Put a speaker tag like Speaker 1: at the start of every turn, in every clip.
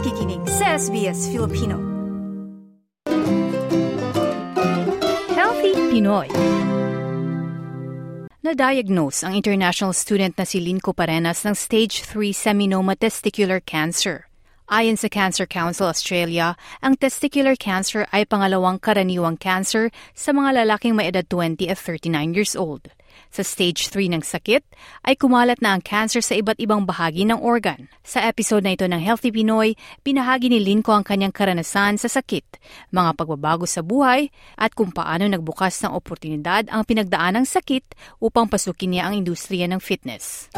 Speaker 1: nakikinig sa SBS Filipino. Healthy Pinoy Na-diagnose ang international student na si Linco Parenas ng stage 3 seminoma testicular cancer. Ayon sa Cancer Council Australia, ang testicular cancer ay pangalawang karaniwang cancer sa mga lalaking may edad 20 at 39 years old. Sa stage 3 ng sakit, ay kumalat na ang cancer sa iba't ibang bahagi ng organ. Sa episode na ito ng Healthy Pinoy, binahagi ni Linko ang kanyang karanasan sa sakit, mga pagbabago sa buhay, at kung paano nagbukas ng oportunidad ang pinagdaan ng sakit upang pasukin niya ang industriya ng fitness.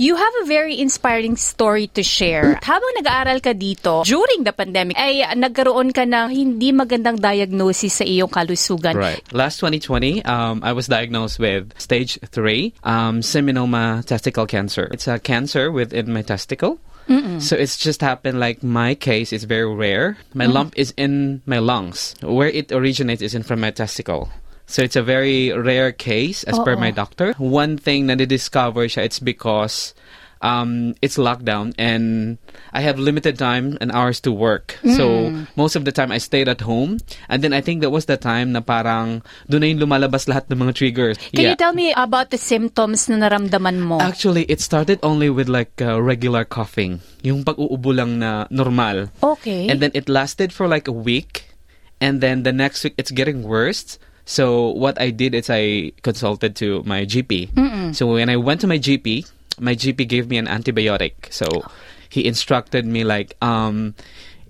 Speaker 1: You have a very inspiring story to share. Habang nag-aaral ka dito, during the pandemic, ay nagkaroon ka ng hindi magandang diagnosis sa iyong kalusugan.
Speaker 2: Right. Last 2020, um, I was diagnosed with stage 3 um, seminoma testicle cancer. It's a cancer within my testicle. So it's just happened like my case is very rare. My lump is in my lungs. Where it originates is in from my testicle. So it's a very rare case as per my doctor. One thing that they discover siya, it's because um, it's lockdown and I have limited time and hours to work. So most of the time I stayed at home. And then I think that was the time na parang doon na yung lumalabas lahat ng mga triggers.
Speaker 1: Can you tell me about the symptoms na naramdaman mo?
Speaker 2: Actually, it started only with like uh, regular coughing. Yung pag-uubo lang na normal.
Speaker 1: okay.
Speaker 2: And then it lasted for like a week. And then the next week, it's getting worse. So what I did is I consulted to my GP. So when I went to my GP, my GP gave me an antibiotic. So he instructed me like, um,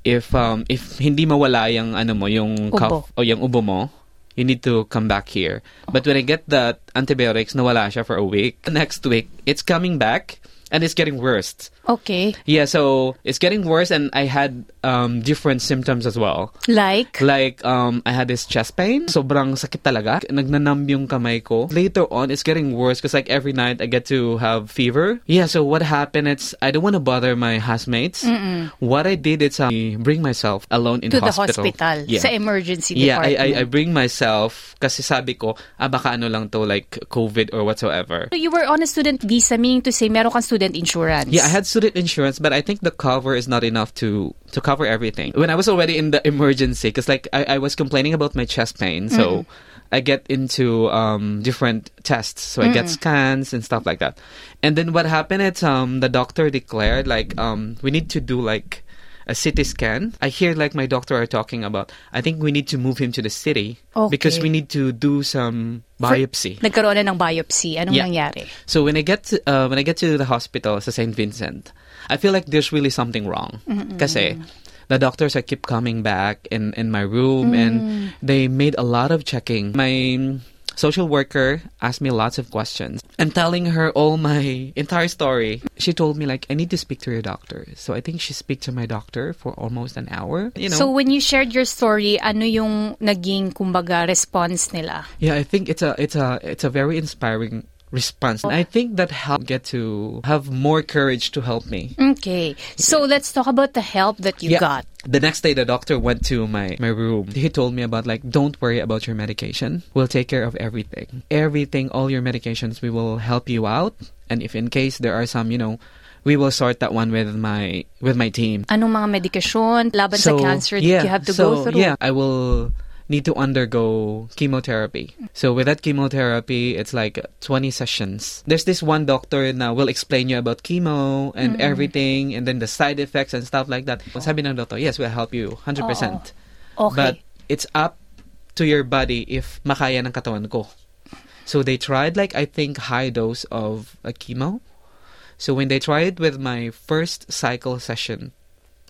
Speaker 2: if um, if hindi mawala yung ano mo, yung
Speaker 1: Ubo.
Speaker 2: cough o yung ubo mo, you need to come back here. But when I get that antibiotics, nawala siya for a week. Next week, it's coming back and it's getting worse.
Speaker 1: okay.
Speaker 2: Yeah, so it's getting worse, and I had um, different symptoms as well.
Speaker 1: Like?
Speaker 2: Like, um, I had this chest pain. Sobrang sakit talaga. Nagnanamb yung kamay ko. Later on, it's getting worse because like every night I get to have fever. Yeah, so what happened is I don't want to bother my housemates. What I did is I bring myself alone in
Speaker 1: to the
Speaker 2: hospital.
Speaker 1: hospital.
Speaker 2: Yeah.
Speaker 1: Sa emergency
Speaker 2: Yeah, I. I, I bring myself kasi sabi ko, ah, baka ano lang to, like COVID or whatsoever.
Speaker 1: So you were on a student visa, meaning to say meron kang student insurance.
Speaker 2: Yeah, I had student insurance, but I think the cover is not enough to to cover everything. When I was already in the emergency, because like I, I was complaining about my chest pain, so I get into um, different tests. So I get scans and stuff like that. And then what happened is um, the doctor declared like um, we need to do like a CT scan. I hear like my doctor are talking about. I think we need to move him to the city because we need to do some biopsy.
Speaker 1: Nagkaroon na ng biopsy. Anong
Speaker 2: Yeah.
Speaker 1: nangyari?
Speaker 2: So when I get to, uh, when I get to the hospital sa St. Vincent, I feel like there's really something wrong. Kasi the doctors I keep coming back in in my room and they made a lot of checking. My social worker asked me lots of questions and telling her all my entire story. She told me like I need to speak to your doctor. So I think she speak to my doctor for almost an hour. You know.
Speaker 1: So when you shared your story, ano yung naging kumbaga response nila?
Speaker 2: Yeah, I think it's a it's a it's a very inspiring response. And I think that helped get to have more courage to help me.
Speaker 1: Okay. So let's talk about the help that you
Speaker 2: Yeah.
Speaker 1: got.
Speaker 2: The next day the doctor went to my my room. He told me about like don't worry about your medication. We'll take care of everything. Everything, all your medications, we will help you out. And if in case there are some, you know, we will sort that one with my with my team.
Speaker 1: Anong mga medikasyon laban sa cancer that you have to
Speaker 2: so,
Speaker 1: go through?
Speaker 2: Yeah, I will need to undergo chemotherapy. So with that chemotherapy, it's like 20 sessions. There's this one doctor na will explain you about chemo and mm-hmm. everything and then the side effects and stuff like that. Sabi ng doctor, yes, we'll help you 100%.
Speaker 1: Okay.
Speaker 2: But it's up to your body if makaya ng katawan ko. So they tried like I think high dose of a chemo. So when they tried with my first cycle session,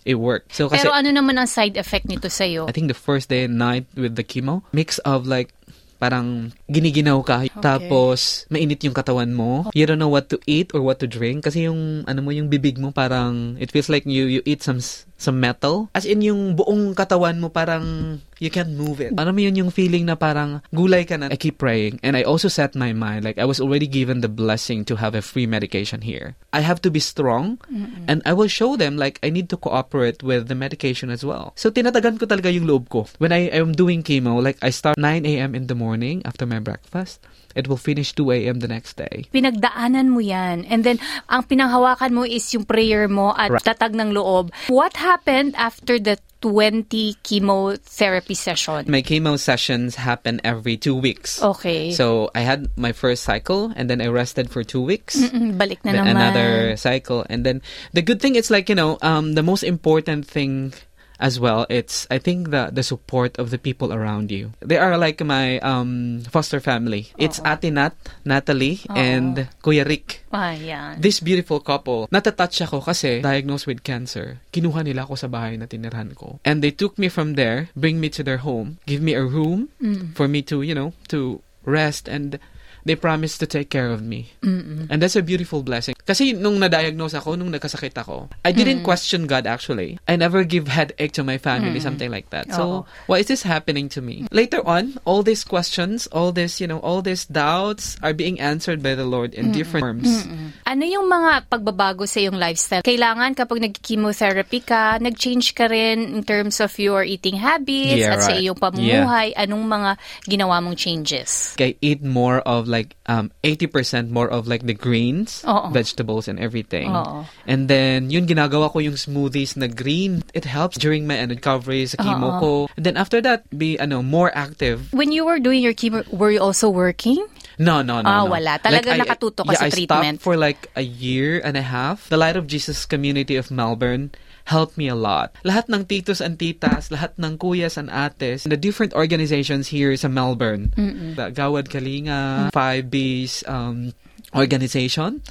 Speaker 2: it worked. So kasi
Speaker 1: Pero ano naman ang side effect nito sa'yo?
Speaker 2: I think the first day and night with the chemo, mix of like parang giniginaw ka tapos mainit yung katawan mo. You don't know what to eat or what to drink kasi yung ano mo yung bibig mo parang it feels like you you eat some s- some metal. As in yung buong katawan mo parang you can't move it. Parang yun yung feeling na parang gulay ka na. I keep praying and I also set my mind like I was already given the blessing to have a free medication here. I have to be strong and I will show them like I need to cooperate with the medication as well. So tinatagan ko talaga yung loob ko. When I am doing chemo, like I start 9 a.m. in the morning after my breakfast. It will finish 2 a.m. the next day.
Speaker 1: Pinagdaanan mo yan. And then, ang pinanghawakan mo is yung prayer mo at
Speaker 2: Right.
Speaker 1: tatag ng loob. What happened after the 20 chemotherapy session?
Speaker 2: My chemo sessions happen every two weeks.
Speaker 1: Okay.
Speaker 2: So I had my first cycle and then I rested for two weeks.
Speaker 1: Mm, balik na
Speaker 2: then
Speaker 1: naman.
Speaker 2: another cycle and then the good thing it's like you know um the most important thing as well it's i think the the support of the people around you. They are like my um foster family. It's ate nat natalie and kuya rick.
Speaker 1: Ayan.
Speaker 2: this beautiful couple natatouch ako kasi diagnosed with cancer. Kinuha nila ako sa bahay na tinirhan ko. And they took me from there bring me to their home give me a room for me to you know to rest. And they promised to take care of me. And that's a beautiful blessing. Kasi nung na-diagnose ako nung nagkasakit ako I didn't question God actually. I never give headache to my family something like that. So
Speaker 1: Oo.
Speaker 2: why is this happening to me? Later on all these questions all this you know all these doubts are being answered by the Lord in different terms
Speaker 1: Ano yung mga pagbabago sa iyong lifestyle? Kailangan kapag nag-chemotherapy ka, nag-change ka rin in terms of your eating habits
Speaker 2: Yeah,
Speaker 1: at sa
Speaker 2: right.
Speaker 1: iyong pamumuhay. Anong mga ginawa mong changes?
Speaker 2: I eat more of like um 80% more of like the greens,
Speaker 1: Oo.
Speaker 2: vegetables and everything.
Speaker 1: Oo.
Speaker 2: And then yun ginagawa ko yung smoothies na green. It helps during my ano, recovery sa chemo ko. And then after that be ano more active.
Speaker 1: When you were doing your chemo, were you also working?
Speaker 2: No, no, no.
Speaker 1: Ah,
Speaker 2: no.
Speaker 1: wala. Talagang
Speaker 2: I-
Speaker 1: nakatuto ka
Speaker 2: yeah,
Speaker 1: sa
Speaker 2: I
Speaker 1: treatment.
Speaker 2: stopped for like a year and a half. The Light of Jesus community of Melbourne helped me a lot. Lahat ng titos and titas, lahat ng kuyas and ates, the different organizations here sa Melbourne. The Gawad Kalinga, 5Bs um, organization.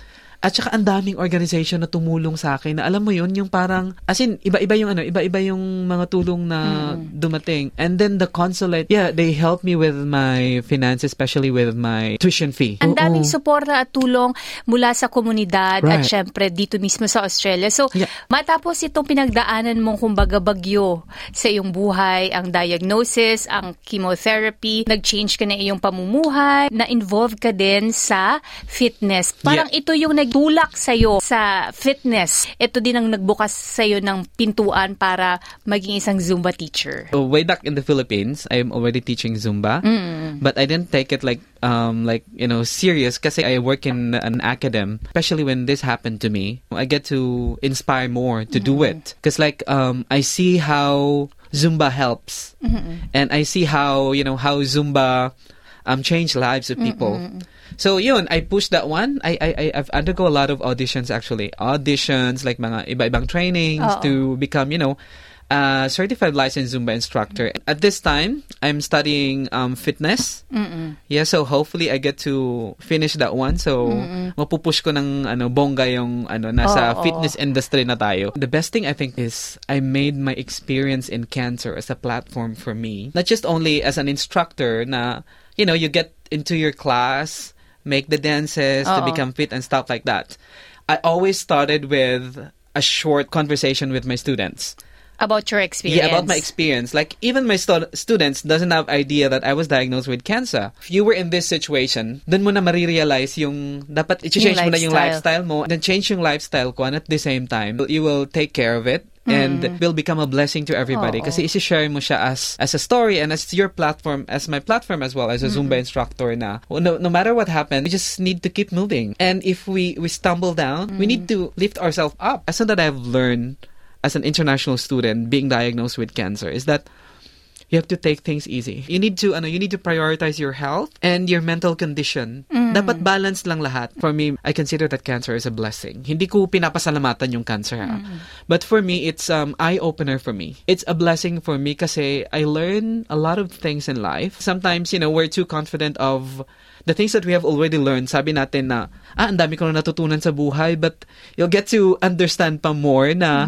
Speaker 2: At saka ang daming organization na tumulong sa akin na alam mo yun, yung parang, as in, iba-iba yung ano, iba-iba yung mga tulong na dumating. And then the consulate, yeah, they helped me with my finances, especially with my tuition fee.
Speaker 1: Ang daming
Speaker 2: Oo.
Speaker 1: suporta at tulong mula sa komunidad at
Speaker 2: Right.
Speaker 1: syempre dito mismo sa Australia. So,
Speaker 2: Yeah.
Speaker 1: matapos itong pinagdaanan mong kumbaga bagyo sa iyong buhay, ang diagnosis, ang chemotherapy, nag-change ka na iyong pamumuhay, na-involve ka din sa fitness. Parang ito yung nagtulak sa'yo sa fitness. Ito din ang nagbukas sa'yo ng pintuan para maging isang Zumba teacher.
Speaker 2: So way back in the Philippines, I'm already teaching Zumba, but I didn't take it like um like you know serious kasi I work in an academ. Especially when this happened to me, I get to inspire more to do it because like um I see how Zumba helps, and I see how you know how Zumba um change lives of people. So yun, I pushed that one. I I I've undergo a lot of auditions actually. Auditions like mga iba-ibang trainings
Speaker 1: Oo.
Speaker 2: to become, you know, a certified licensed Zumba instructor. At this time, I'm studying um, fitness. Yeah, so hopefully I get to finish that one. So mapupush ko ng ano bongga yung ano nasa
Speaker 1: Oo.
Speaker 2: fitness industry na tayo. The best thing I think is I made my experience in cancer as a platform for me. Not just only as an instructor na you know, you get into your class, make the dances to
Speaker 1: oh.
Speaker 2: become fit and stuff like that. I always started with a short conversation with my students.
Speaker 1: About your experience.
Speaker 2: Yeah, about my experience. Like even my stu- students doesn't have idea that I was diagnosed with cancer. If you were in this situation, dun mo na marirealize yung dapat i-change mo na yung
Speaker 1: lifestyle.
Speaker 2: lifestyle mo. Then change yung lifestyle ko and at the same time, you will take care of it and mm. will become a blessing to everybody.
Speaker 1: Oo.
Speaker 2: kasi oh. isi-share mo siya as as a story and as your platform as my platform as well as a Zumba instructor na. No, no matter what happens we just need to keep moving. And if we we stumble down we need mm. to lift ourselves up. As something that I've learned as an international student being diagnosed with cancer is that you have to take things easy. You need to ano, you need to prioritize your health and your mental condition. Dapat balance lang lahat. For me, I consider that cancer is a blessing. Hindi ko pinapasalamatan yung cancer. ha. But for me, it's um eye opener for me. It's a blessing for me kasi I learn a lot of things in life. Sometimes, you know, we're too confident of the things that we have already learned, sabi natin na, ah, ang dami ko na natutunan sa buhay, but you'll get to understand pa more na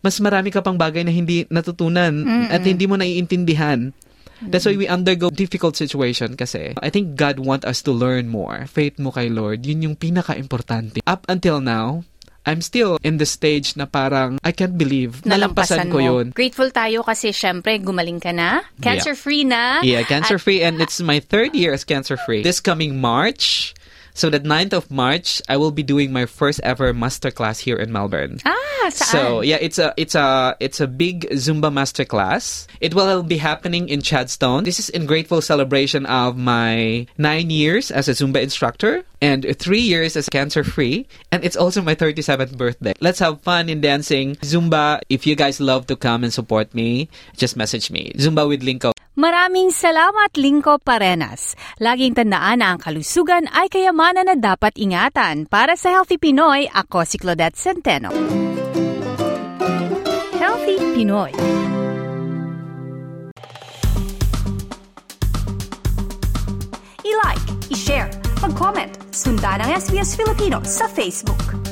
Speaker 2: mas marami ka pang bagay na hindi natutunan at hindi mo naiintindihan. That's why we undergo difficult situation kasi I think God want us to learn more. Faith mo kay Lord, yun yung pinaka-importante. Up until now, I'm still in the stage na parang I can't believe nalampasan ko yun.
Speaker 1: Grateful tayo kasi syempre gumaling ka na. Cancer-free na.
Speaker 2: Yeah, cancer
Speaker 1: At-
Speaker 2: free and it's my third year as cancer free. This coming March So the 9th of March, I will be doing my first ever masterclass here in Melbourne.
Speaker 1: Ah, saan?
Speaker 2: So yeah, it's a it's a it's a big Zumba masterclass. It will be happening in Chadstone. This is in grateful celebration of my nine years as a Zumba instructor and three years as cancer free. And it's also my 37th birthday. Let's have fun in dancing Zumba. If you guys love to come and support me, just message me. Zumba with Lynco.
Speaker 1: Maraming salamat, Linko Parenas. Laging tandaan na ang kalusugan ay kayamanan na dapat ingatan. Para sa Healthy Pinoy, ako si Claudette Centeno. Healthy Pinoy I-like, i-share, mag-comment, sundan ang SBS Filipino sa Facebook.